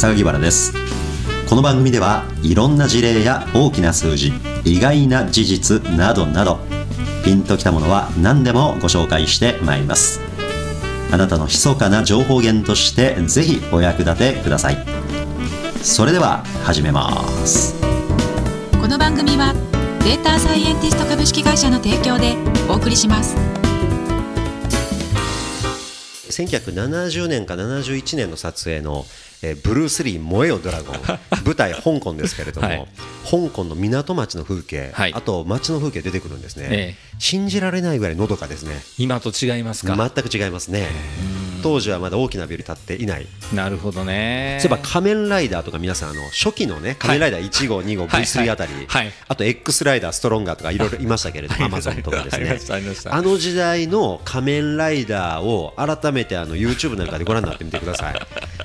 榊原です。この番組ではいろんな事例や大きな数字意外な事実などなどピンときたものは何でもご紹介してまいります。あなたの密かな情報源としてぜひお役立てください。それでは始めます。この番組はデータサイエンティスト株式会社の提供でお送りします。1970年か71年の撮影のえー、ブルース・リー燃えよドラゴン。舞台香港ですけれども、はい、香港の港町の風景、はい、あと街の風景出てくるんですね、ええ、信じられないぐらいのどかですね。今と違いますか？全く違いますね。当時はまだ大きなビル建っていない。なるほどね。そういえば仮面ライダーとか皆さんあの初期のね仮面ライダー1号、2号 V3 あたり、あと X ライダーストロンガーとかいろい。ろいましたけれどもアマゾンとかですね。あの時代の仮面ライダーを改めてあの YouTube なんかでご覧になってみてください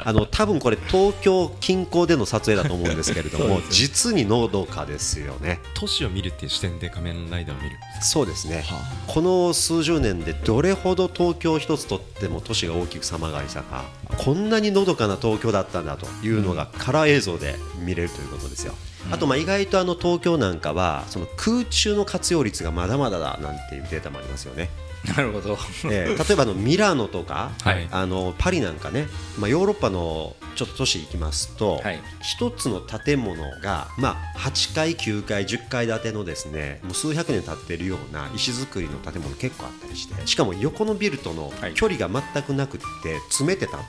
あの多分これ東京近郊での撮影だと思うんですけれども 実にのどかですよね。都市を見るっていう視点で仮面ライダーを見る。そうですね、はあ、この数十年でどれほど東京一つとっても都市が大きく様変わりしたかこんなにのどかな東京だったんだというのがカラー映像で見れるということですよ。あとまあ意外とあの東京なんかはその空中の活用率がまだまだだなんていうデータもありますよね。なるほど、えー、例えばのミラノとか、はい、あのパリなんかね、まあ、ヨーロッパのちょっと都市行きますと、はい、1つの建物が、まあ、8階、9階、10階建てのですねもう数百年経っているような石造りの建物結構あったりしてしかも横のビルとの距離が全くなくて詰めて建っ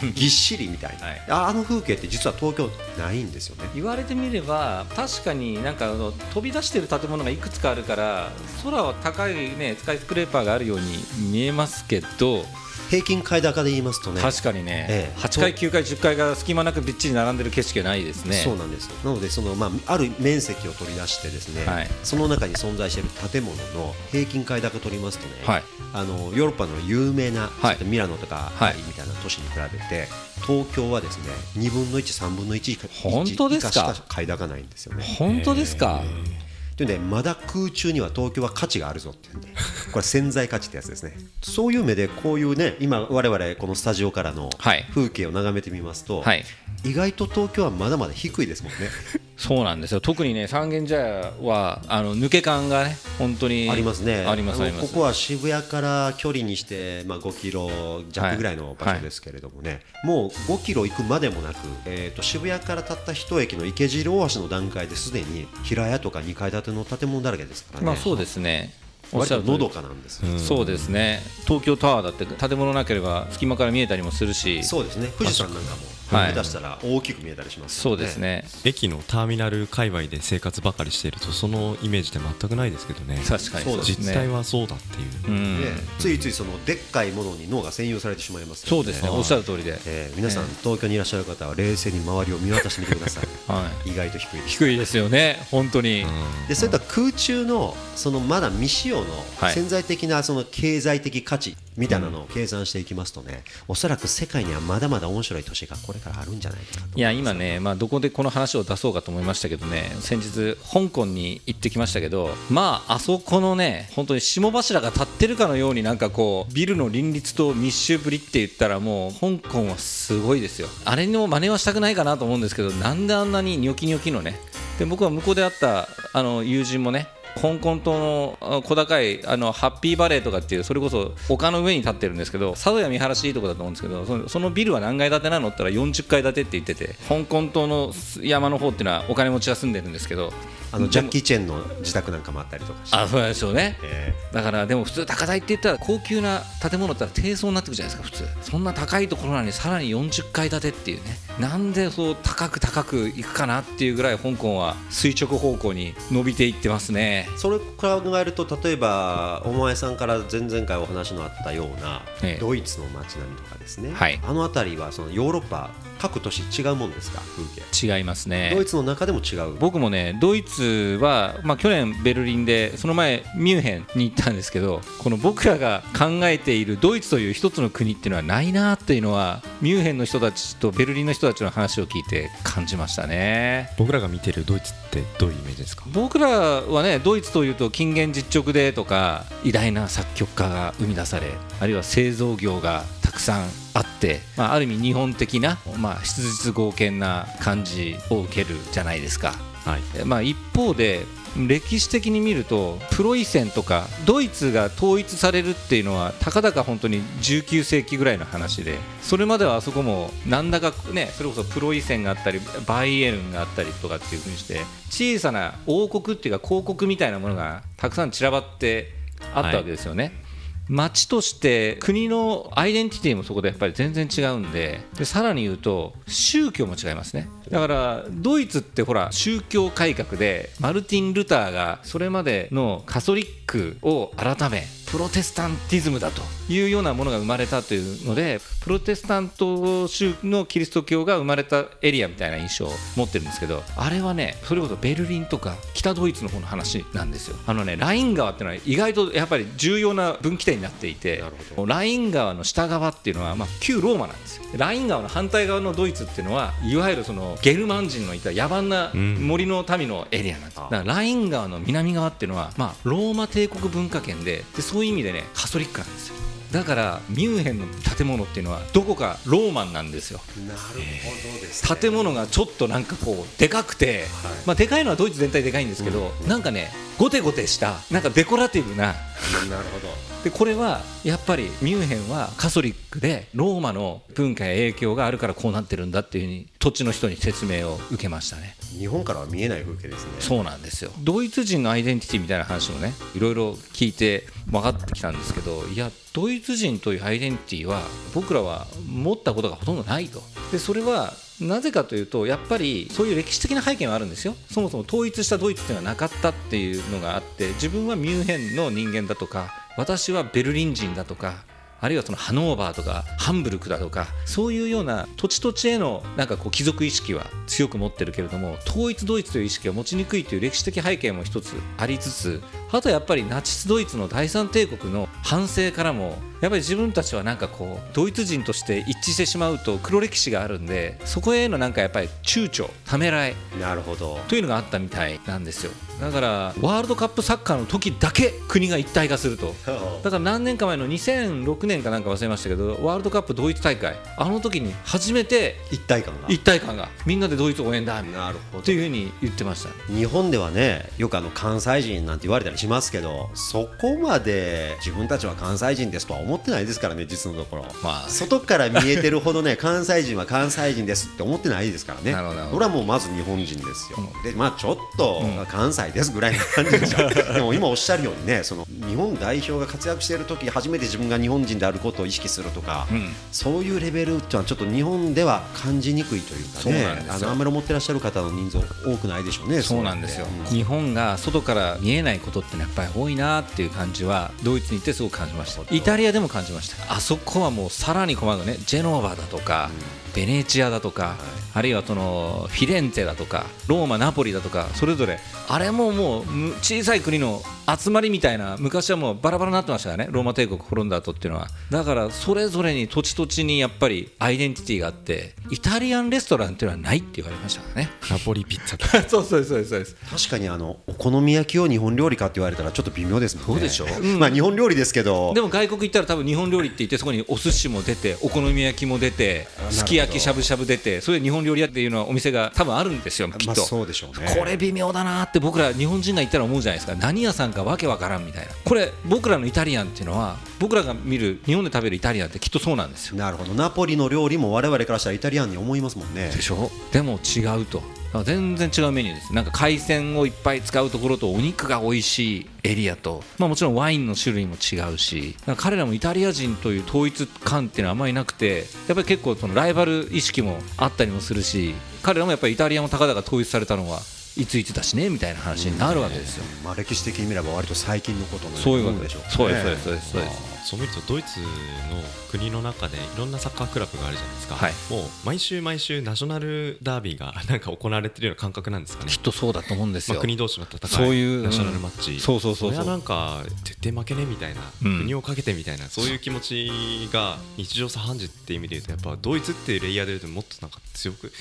ている、ぎっしりみたいな、はい、あの風景って実は東京ないんですよね。言われてみれば確かになんかあの飛び出している建物がいくつかあるから空は高い、ね、スカイスクレーパーがあるように見えますけど平均階高で言いますとね。確かにね、ええ、8階、9階、10階が隙間なくびっちり並んでる景色がないですね。そうなんです。なのでその、まあ、ある面積を取り出してですね、はい、その中に存在している建物の平均階高取りますとね、はい、あのヨーロッパの有名な、はい、ミラノとかパリみたいな都市に比べて、東京はですね2分の1、3分の1本当ですか？しか階高ないんですよね。本当ですか？というでまだ空中には東京は価値があるぞっていうんでこれ潜在価値ってやつですね。そういう目でこういうね今我々このスタジオからの風景を眺めてみますと、はい、意外と東京はまだまだ低いですもんね。そうなんですよ。特にね三軒茶屋はあの抜け感がね本当にありますね。ありますここは渋谷から距離にして、まあ、5キロ弱ぐらいの場所ですけれどもね、はい。はい、もう5キロ行くまでもなく、えーと、渋谷からたった一駅の池尻大橋の段階ですでに平屋とか2階建ての建物だらけですからね。まあそうですね。割とのどかなんです、うん、そうですね。東京タワーだって建物なければ隙間から見えたりもするし。そうですね。富士山なんかも下手したら大きく見えたりします、ね、そうですね。駅のターミナル界隈で生活ばかりしているとそのイメージって全くないですけどね。確かにそうです、ね、実態はそうだっていう、うん、ついついそのでっかいものに脳が占有されてしまいます、ね、そうですね。おっしゃる通りで、えー、皆さん、東京にいらっしゃる方は冷静に周りを見渡してみてください、はい、意外と低い低いですよね。本当に、うん、でそういった空中のそのまだ未使用の潜在的なその経済的価値みたいなのを計算していきますとね、おそらく世界にはまだまだ面白い都市がこれからあるんじゃないかいや今ね、まあ、どこでこの話を出そうかと思いましたけどね先日、香港に行ってきましたけどまああそこのね本当に霜柱が立ってるかのようになんかこうビルの林立と密集ぶりって言ったらもう香港はすごいですよ。あれの真似はしたくないかなと思うんですけどなんであんなにニョキニョキのね。で僕は向こうで会ったあの友人もね香港島の小高いあのハッピーバレーとかっていうそれこそ丘の上に立ってるんですけど佐渡屋見晴らしいいとこだと思うんですけどそのそのビルは何階建てなの？って言ったら40階建てって言ってて香港島の山の方っていうのはお金持ちが住んでるんですけどあのジャッキー・チェンの自宅なんかもあったりとか。してあそうですよね、えー、だからでも普通高台って言ったら高級な建物だったら低層になってくるじゃないですか普通。そんな高いところなのにさらに40階建てっていうね。なんでそう高く高くいくかなっていうぐらい香港は垂直方向に伸びていってますねそれ考えると例えばお前さんから前々回お話のあったような、ドイツの街並みとかですね、はい、あの辺りはそのヨーロッパ各都市違うもんですか？風景。違いますね。ドイツの中でも違う。僕もねドイツは、まあ、去年ベルリンでその前ミュンヘンに行ったんですけどこの僕らが考えているドイツという一つの国っていうのはないなっていうのはミュンヘンの人たちとベルリンの人たちの話を聞いて感じましたね。僕らが見てるドイツってどういうイメージですか？僕らはねドイツというと近現実直でとか偉大な作曲家が生み出されあるいは製造業がたくさんあって、まあ、ある意味日本的な、まあ、質実剛健な感じを受けるじゃないですか。はいまあ、一方で歴史的に見るとプロイセンとかドイツが統一されるっていうのはたかだか本当に19世紀ぐらいの話でそれまではあそこもなんだかねそれこそプロイセンがあったりバイエルンがあったりとかっていうふうにして小さな王国っていうか公国みたいなものがたくさん散らばってあったわけですよね。はい町として国のアイデンティティもそこでやっぱり全然違うんででさらに言うと宗教も違いますね。だからドイツってほら宗教改革でマルティン・ルターがそれまでのカソリックを改めプロテスタンティズムだというようなものが生まれたというのでプロテスタント宗のキリスト教が生まれたエリアみたいな印象を持ってるんですけどあれはねそれこそベルリンとか北ドイツの方の話なんですよ。あのねライン川っていうのは意外とやっぱり重要な分岐点になっていてライン川の下側っていうのはまあ旧ローマなんですよ。ライン川の反対側のドイツっていうのはいわゆるそのゲルマン人のいた野蛮な森の民のエリアなんです、だからライン川の南側っていうのはまあローマ帝国文化圏ででそういう意味でねカソリックなんですよ。だからミュンヘンの建物っていうのはどこかローマンなんですよ。なるほどです、ね、建物がちょっとなんかこうでかくて、はい、まあでかいのはドイツ全体でかいんですけど、うん、なんかねゴテゴテしたなんかデコラティブな。なるほど。でこれはやっぱりミュンヘンはカソリックでローマの文化や影響があるからこうなってるんだっていうふうに土地の人に説明を受けましたね。日本からは見えない風景ですね。そうなんですよ。ドイツ人のアイデンティティみたいな話もねいろいろ聞いて分かってきたんですけどいやドイツ人というアイデンティティは僕らは持ったことがほとんどないと。でそれはなぜかというとやっぱりそういう歴史的な背景はあるんですよ。そもそも統一したドイツっていうのはなかったっていうのがあって自分はミュンヘンの人間だとか私はベルリン人だとかあるいはそのハノーバーとかハンブルクだとかそういうような土地土地へのなんかこう貴族意識は強く持ってるけれども統一ドイツという意識は持ちにくいという歴史的背景も一つありつつあとやっぱりナチスドイツの第三帝国の反省からもやっぱり自分たちはなんかこうドイツ人として一致してしまうと黒歴史があるんでそこへのなんかやっぱり躊躇ためらいなるほど。というのがあったみたいなんですよ。だからワールドカップサッカーの時だけ国が一体化すると。だから何年か前の2006年かなんか忘れましたけどワールドカップドイツ大会あの時に初めて一体感が。一体感が。みんなでドイツ応援だ。なるほど。というふうに言ってました。日本ではねよくあの関西人なんて言われたりしますけどそこまで自分たちは関西人ですとは思ってないですからね実のところ、まあ、外から見えてるほどね 関西人は関西人ですって思ってないですからね。これはもうまず日本人ですよ、うん、でまあちょっと関西ですぐらいの感じでしょでも今おっしゃるようにねその日本代表が活躍している時初めて自分が日本人であることを意識するとか、うん、そういうレベルっていうのはちょっと日本では感じにくいというかねあのあんまり思ってらっしゃる方の人数多くないでしょうねそうなんですよ、うん、日本が外から見えないことってやっぱり多いなっていう感じはドイツに行ってすごく感じました。イタリアでも感じました。あそこはもうさらに細かくね。ジェノーバだとか、ベネチアだとか、はい、あるいはそのフィレンツェだとかローマ、ナポリだとかそれぞれあれももう小さい国の集まりみたいな昔はもうバラバラになってましたよねローマ帝国滅んだ後っていうのは。だからそれぞれに土地土地にやっぱりアイデンティティがあってイタリアンレストランっていうのはないって言われましたからね。ナポリピッツァ そうそうそうそうです確かにあのお好み焼きを日本料理かって言われたらちょっと微妙ですもんね。そうでしょ、うん、まあ日本料理ですけど。でも外国行ったら多分日本料理って言ってそこにお寿司も出てお好み焼きも出てすき焼きしゃぶしゃぶ出てそれで日本料理屋っていうのはお店が多分あるんですよきっと、まあ、そうでしょうね。これ微妙だなって僕ら日本人が言ったら思うじゃないですか。何屋さんかわけわからんみたいな。これ僕らのイタリアンっていうのは僕らが見る日本で食べるイタリアンってきっとそうなんですよ。なるほど。ナポリの料理も我々からしたらイタリアンに思いますもんね。でしょ？でも違うと全然違うメニューです。なんか海鮮をいっぱい使うところとお肉が美味しいエリアと、まあ、もちろんワインの種類も違うし彼らもイタリア人という統一感っていうのはあんまりなくてやっぱり結構そのライバル意識もあったりもするし彼らもやっぱりイタリアもたかだか統一されたのはいついつだしねみたいな話になるわけですよ、まあ、歴史的に見れば割と最近のことのそういうことでしょう、そうですそうですそうですそう見るとドイツの国の中でいろんなサッカークラブがあるじゃないですか、はい、もう毎週毎週ナショナルダービーが なんか行われてるような感覚なんですかね。きっとそうだと思うんですよ、まあ、国同士の戦いそういうナショナルマッチ、うん、そうそうそう。それはなんか絶対負けねみたいな、うん、国をかけてみたいなそう。いう気持ちが日常茶飯事っていう意味で言うとやっぱドイツっていうレイヤーで言うともっとなんか強く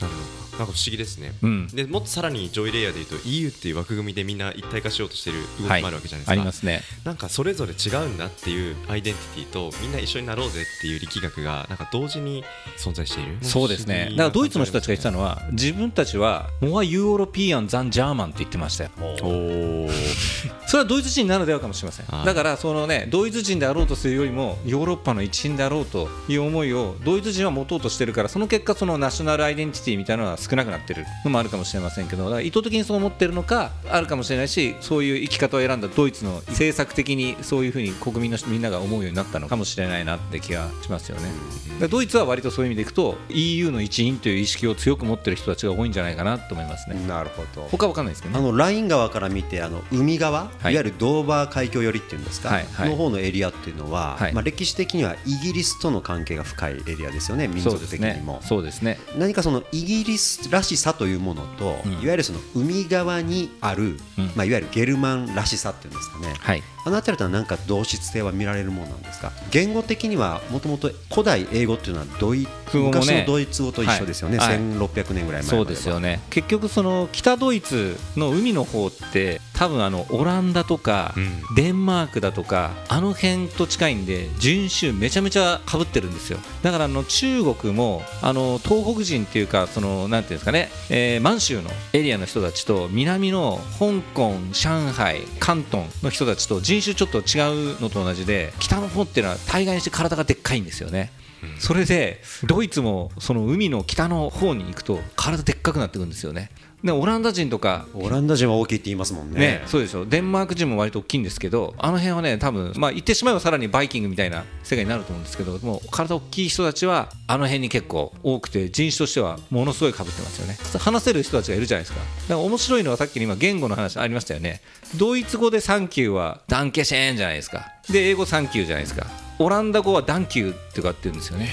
なるのか。なんか不思議ですね、うん、でもっとさらに上位レイヤーでいうと EU っていう枠組みでみんな一体化しようとしている動きもあるわけじゃないですか、はい、ありますねなんかそれぞれ違うんだっていうアイデンティティとみんな一緒になろうぜっていう力学がなんか同時に存在している。そうですね。だからドイツの人たちが言ってたのは自分たちは more European than German って言ってましたよ。それはドイツ人ならではかもしれません。だからそのねドイツ人であろうとするよりもヨーロッパの一員であろうという思いをドイツ人は持とうとしてるからその結果そのナショナルアイデンティティみたいなのは少なくなってる。のもあるかもしれませんけど意図的にそう思ってるのかあるかもしれないしそういう生き方を選んだドイツの政策的にそういうふうに国民のみんなが思うようになったのかもしれないなって気がしますよね。ドイツは割とそういう意味でいくと EU の一員という意識を強く持ってる人たちが多いんじゃないかなと思いますね。なるほど。他は分かんないですけど、ね、あのライン川から見てあの海側、はい、いわゆるドーバー海峡寄りっていうんですか、はいはい、の方のエリアっていうのは、はい、まあ、歴史的にはイギリスとの関係が深いエリアですよね。民族的にも。そうですね。何かそのイギリスらしさというものと、うん、いわゆるその海側にある、うん、まあ、いわゆるゲルマンらしさっていうんですかね、はい、あの辺りとは何か同質性は見られるものなんですか？言語的にはもともと古代英語っていうのはドイ、ね、昔のドイツ語と一緒ですよね、はい、1600年ぐらい前そうですよね。結局その北ドイツの海の方って多分あのオランダとか、デンマークだとかあの辺と近いんで人種めちゃめちゃかぶってるんですよ。だからあの中国もあの東北人っていうかそのなんていうんですかね、えー、満州のエリアの人たちと南の香港上海広東の人たちと人種ちょっと違うのと同じで北の方っていうのは大概にして体がでっかいんですよねそれでドイツもその海の北の方に行くと体でっかくなってくるんですよね。でオランダ人とかオランダ人は大きいって言いますもんね。ねそうでしょデンマーク人も割と大きいんですけどあの辺はね多分まあ言ってしまえばさらにバイキングみたいな世界になると思うんですけどもう体大きい人たちはあの辺に結構多くて人種としてはものすごいかぶってますよね。話せる人たちがいるじゃないですか。だから面白いのはさっきの今言語の話ありましたよね。ドイツ語で thank you は Danke schön じゃないですか。で英語 thank you じゃないですかオランダ語は dank u ってかって言うんですよね、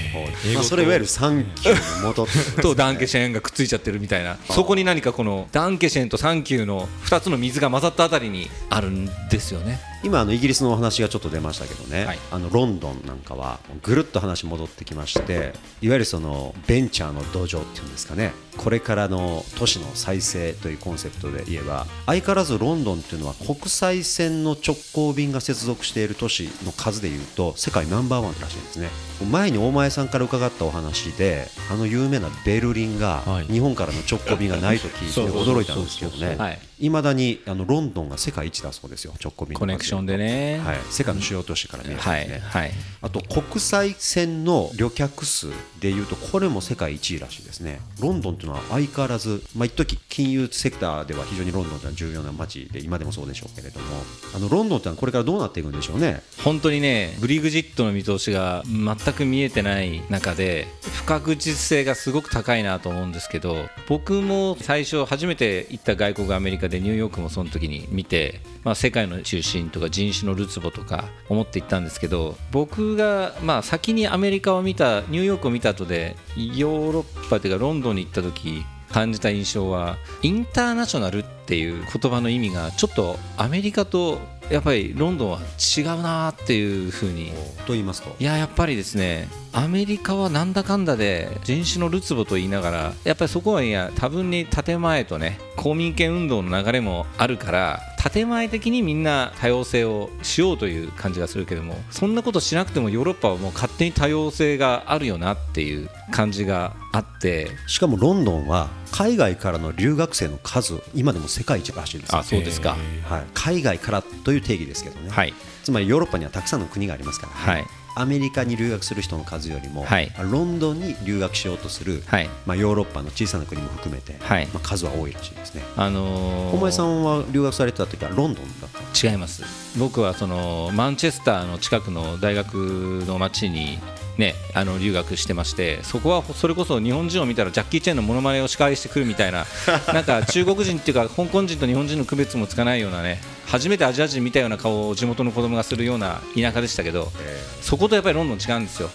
まあ、それいわゆるサンキューの元 とダンケシェンがくっついちゃってるみたいな。そこに何かこのダンケシェンとサンキューの2つの水が混ざったあたりにあるんですよね今あのイギリスのお話がちょっと出ましたけどね、はい、あのロンドンなんかはぐるっと話戻ってきましていわゆるそのベンチャーの土壌っていうんですかね。これからの都市の再生というコンセプトで言えば相変わらずロンドンっていうのは国際線の直行便が接続している都市の数でいうと世界ナンバーワンらしいんですね。前に大前さんから伺ったお話であの有名なベルリンが日本からの直行便がないと聞いて驚いたんですけどねいまだにあのロンドンが世界一だそうですよ直行便コネクションでね、はい、世界の主要都市から見るとね、はいはい、あと国際線の旅客数でいうとこれも世界一位らしいですね。ロンドンというのは相変わらずまあ一時金融セクターでは非常にロンドンというのは重要な街で今でもそうでしょうけれども。あのロンドンというのはこれからどうなっていくんでしょうね。本当にねブリグジットの見通しが全く見えてない中で不確実性がすごく高いなと思うんですけど僕も最初初めて行った外国アメリカでニューヨークもその時に見て、まあ、世界の中心とか人種のるつぼとか思って行ったんですけど僕がまあ先にアメリカを見たニューヨークを見た後でヨーロッパというかロンドンに行った時感じた印象はインターナショナルっていう言葉の意味がちょっとアメリカとやっぱりロンドンは違うなっていうふうに。と言いますといややっぱりですねアメリカはなんだかんだで人種のるつぼと言いながらやっぱりそこはいや多分に建前とね公民権運動の流れもあるから建前的にみんな多様性をしようという感じがするけどもそんなことしなくてもヨーロッパはもう勝手に多様性があるよなっていう感じがあって。しかもロンドンは海外からの留学生の数今でも世界一らしいです。あそうですか、はい、海外からという定義ですけどね、はい、つまりヨーロッパにはたくさんの国がありますから、ね、はいアメリカに留学する人の数よりも、はい、ロンドンに留学しようとする、はい、まあ、ヨーロッパの小さな国も含めて、はい、まあ、数は多いらしいですね。あのー、小前さんは留学されてた時はロンドンだった違います。僕はそのマンチェスターの近くの大学の町にね、あの留学してましてそこはそれこそ日本人を見たらジャッキー・チェンのものまねを仕返してくるみたいななんか中国人っていうか香港人と日本人の区別もつかないようなね初めてアジア人見たような顔を地元の子供がするような田舎でしたけど、えー、そことやっぱりロンドン違うんですよ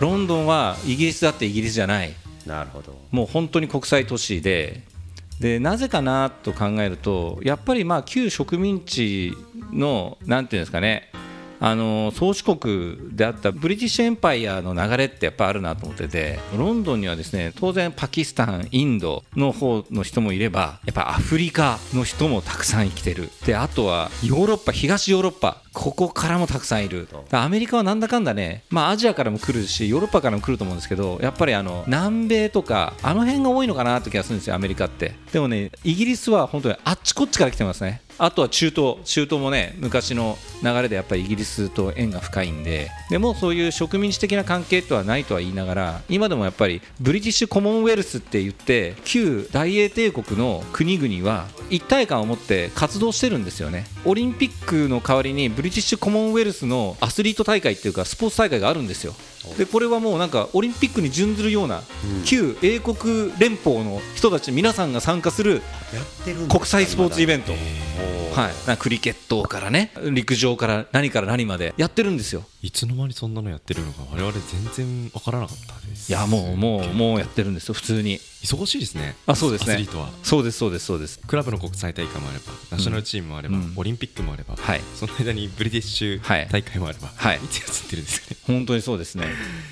ロンドンはイギリスだってイギリスじゃない。なるほど。もう本当に国際都市ででなぜかなと考えるとやっぱりまあ旧植民地のなんていうんですかねあの宗主国であったブリティッシュエンパイアの流れってやっぱあるなと思っててロンドンにはですね当然パキスタンインドの方の人もいればやっぱアフリカの人もたくさん生きてる。であとはヨーロッパ東ヨーロッパここからもたくさんいる。アメリカはなんだかんだね、まあ、アジアからも来るしヨーロッパからも来ると思うんですけどやっぱりあの南米とかあの辺が多いのかなって気がするんですよアメリカって。でもねイギリスは本当にあっちこっちから来てますね。あとは中東、中東もね昔の流れでやっぱりイギリスと縁が深いんで。でもそういう植民地的な関係とはないとは言いながら今でもやっぱりブリティッシュコモンウェルスって言って旧大英帝国の国々は一体感を持って活動してるんですよね。オリンピックの代わりにブリティッシュコモンウェルスのアスリート大会っていうかスポーツ大会があるんですよ。でこれはもうなんかオリンピックに準ずるような旧英国連邦の人たち皆さんが参加する国際スポーツイベント、はい、クリケットからね陸上から何から何までやってるんですよ。いつの間にそんなのやってるのか我々全然わからなかったです。いやもうもうもうやってるんですよ普通に忙しいですねあそうですね。そうですそうですそうです。クラブの国際大会もあればナショナルチームもあれば、うん、オリンピックもあれば、はい、その間にブリティッシュ大会もあれば、はい、いつやってるんですかね。本当にそうですね。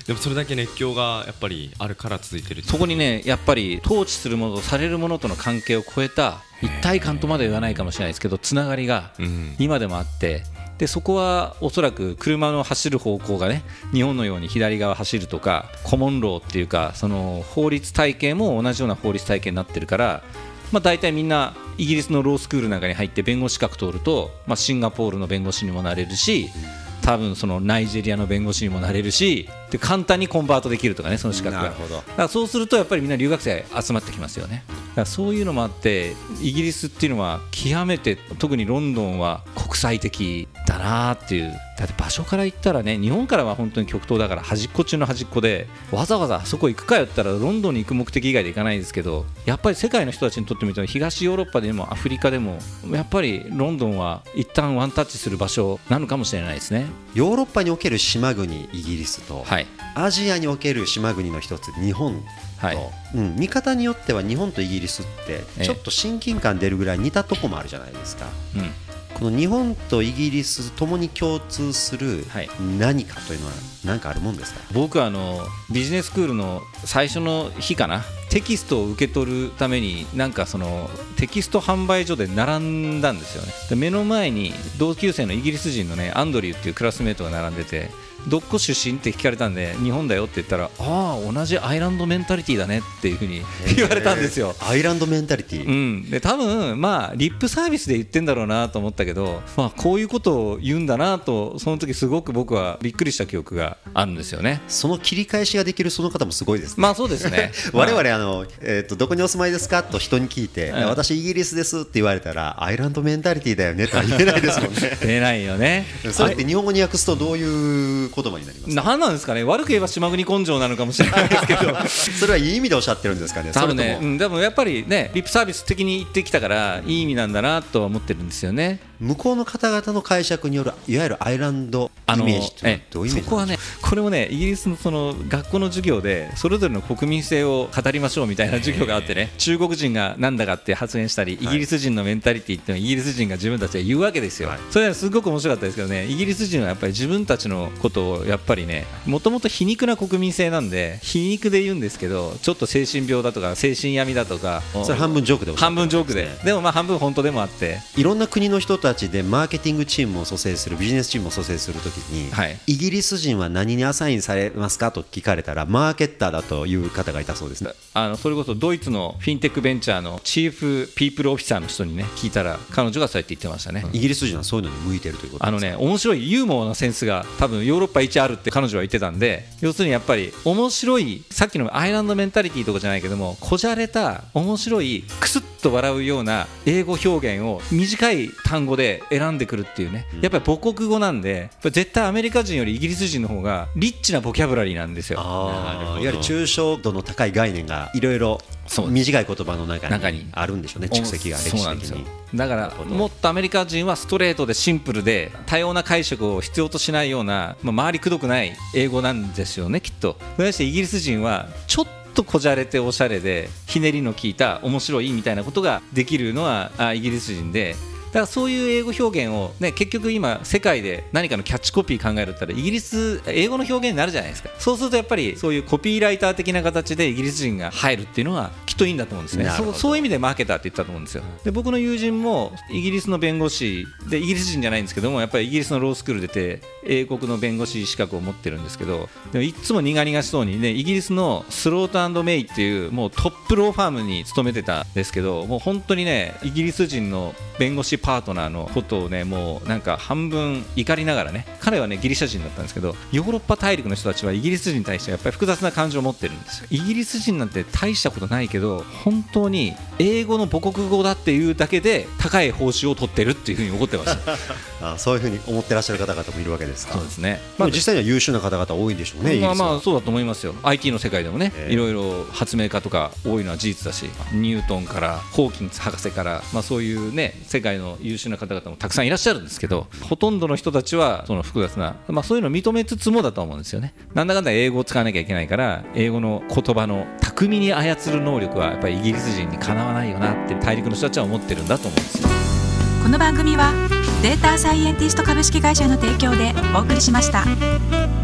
でもそれだけ熱狂がやっぱりあるから続いてるそこにねやっぱり統治するものとされるものとの関係を超えた一体感とまでは言わないかもしれないですけどつながりが今でもあって、でそこはおそらく車の走る方向がね日本のように左側走るとかコモンローっていうかその法律体系も同じような法律体系になってるから、まあ、大体みんなイギリスのロースクールなんかに入って弁護士資格取ると、まあ、シンガポールの弁護士にもなれるし多分そのナイジェリアの弁護士にもなれるしで簡単にコンバートできるとかねその資格が。だからそうするとやっぱりみんな留学生集まってきますよね。だからそういうのもあってイギリスっていうのは極めて特にロンドンは国際的だなっていう。だって場所から言ったらね日本からは本当に極東だから端っこ中の端っこでわざわざあそこ行くかよったらロンドンに行く目的以外で行かないですけどやっぱり世界の人たちにとってみると東ヨーロッパでもアフリカでもやっぱりロンドンは一旦ワンタッチする場所なのかもしれないですね。ヨーロッパにおける島国イギリスと、はい、アジアにおける島国の一つ日本はい。うん、見方によっては日本とイギリスってちょっと親近感出るぐらい似たとこもあるじゃないですか、うん、この日本とイギリスともに共通する何かというのは何かあるもんですか、はい、僕はあのビジネススクールの最初の日かな。テキストを受け取るためになんかそのテキスト販売所で並んだんですよね。で目の前に同級生のイギリス人のねアンドリューっていうクラスメートが並んでてどこ出身って聞かれたんで日本だよって言ったらああ同じアイランドメンタリティーだねっていうふうに言われたんですよ。アイランドメンタリティ？ー、うん、で多分まあリップサービスで言ってんだろうなと思ったけど、まあ、こういうことを言うんだなとその時すごく僕はびっくりした記憶があるんですよね。その切り返しができるその方もすごいですね。まあそうですね。我々あの、えーと、どこにお住まいですかと人に聞いて、うん、私イギリスですって言われたらアイランドメンタリティーだよねとは言えないですもんね。言えないよね。それって日本語に訳すとどういう言葉になりますか何なんですかね。悪く言えば島国根性なのかもしれないですけど。それはいい意味でおっしゃってるんですかね。多分ね、うん、でもやっぱりねリップサービス的に言ってきたからいい意味なんだなとは思ってるんですよね。向こうの方々の解釈によるいわゆるアイランドイメージってどういうそこはねこれもねイギリスのその学校の授業でそれぞれの国民性を語りましょうみたいな授業があってね中国人がなんだかって発言したりイギリス人のメンタリティっていうのはイギリス人が自分たちは言うわけですよ、はい、それはすごく面白かったですけどねイギリス人はやっぱり自分たちのことをやっぱりねもともと皮肉な国民性なんで皮肉で言うんですけどちょっと精神病だとか精神病だとかそれ半分ジョークで半分ジョークで。でもまあ半分本当でもあって。いろんな国の人たちでマーケティングチームを蘇生するビジネスチームを蘇生するときに、はい、イギリス人は何にアサインされますかと聞かれたらマーケッターだという方がいたそうですあのそれこそドイツのフィンテックベンチャーのチーフピープルオフィサーの人にね聞いたら彼女がそうやって言ってましたね、イギリス人はそういうのに向いてるということあのね面白いユーモアなセンスが多分ヨーロッパ一あるって彼女は言ってたんで要するにやっぱり面白いさっきのアイランドメンタリティーとかじゃないけどもこじゃれた面白いクスッと笑うような英語表現を短い単語で選んでくるっていうね、やっぱり母国語なんで絶対アメリカ人よりイギリス人の方がリッチなボキャブラリーなんですよ。いわゆる抽象度の高い概念がいろいろ短い言葉の中にあるんでしょうね蓄積が歴史的に。だからもっとアメリカ人はストレートでシンプルで多様な解釈を必要としないような、まあ、周りくどくない英語なんですよねきっと。そしてイギリス人はちょっとこじゃれておしゃれでひねりの効いた面白いみたいなことができるのはイギリス人でだからそういう英語表現を、ね、結局今世界で何かのキャッチコピー考えるったらイギリス英語の表現になるじゃないですか。そうするとやっぱりそういうコピーライター的な形でイギリス人が入るっていうのはきっといいんだと思うんですね。そうそういう意味でマーケターって言ったと思うんですよ。で僕の友人もイギリスの弁護士でイギリス人じゃないんですけどもやっぱりイギリスのロースクール出て英国の弁護士資格を持ってるんですけどでもいつも苦々しそうにねイギリスのスロートメイっていうもうトップローファームに勤めてたんですけどもう本当にねイギリス人の弁護士パートナーのことをねもうなんか半分怒りながらね彼はねギリシャ人だったんですけどヨーロッパ大陸の人たちはイギリス人に対してやっぱり複雑な感情を持ってるんですよ。イギリス人なんて大したことないけど本当に英語の母国語だっていうだけで高い報酬を取ってるっていうふうに思ってました あそういうふうに思ってらっしゃる方々もいるわけですか。そうですね、まあ、実際には優秀な方々多いんでしょうねまあまあそうだと思いますよ。IT の世界でもね、いろいろ発明家とか多いのは事実だしニュートンからホーキンス博士から、まあ、そういうね世界の優秀な方々もたくさんいらっしゃるんですけどほとんどの人たちはその複雑な、まあ、そういうのを認めつつもだと思うんですよねなんだかんだ英語を使わなきゃいけないから英語の言葉の巧みに操る能力はやっぱりイギリス人にかなわないよなって大陸の人たちは思ってるんだと思うんですよこの番組はデータサイエンティスト株式会社の提供でお送りしました。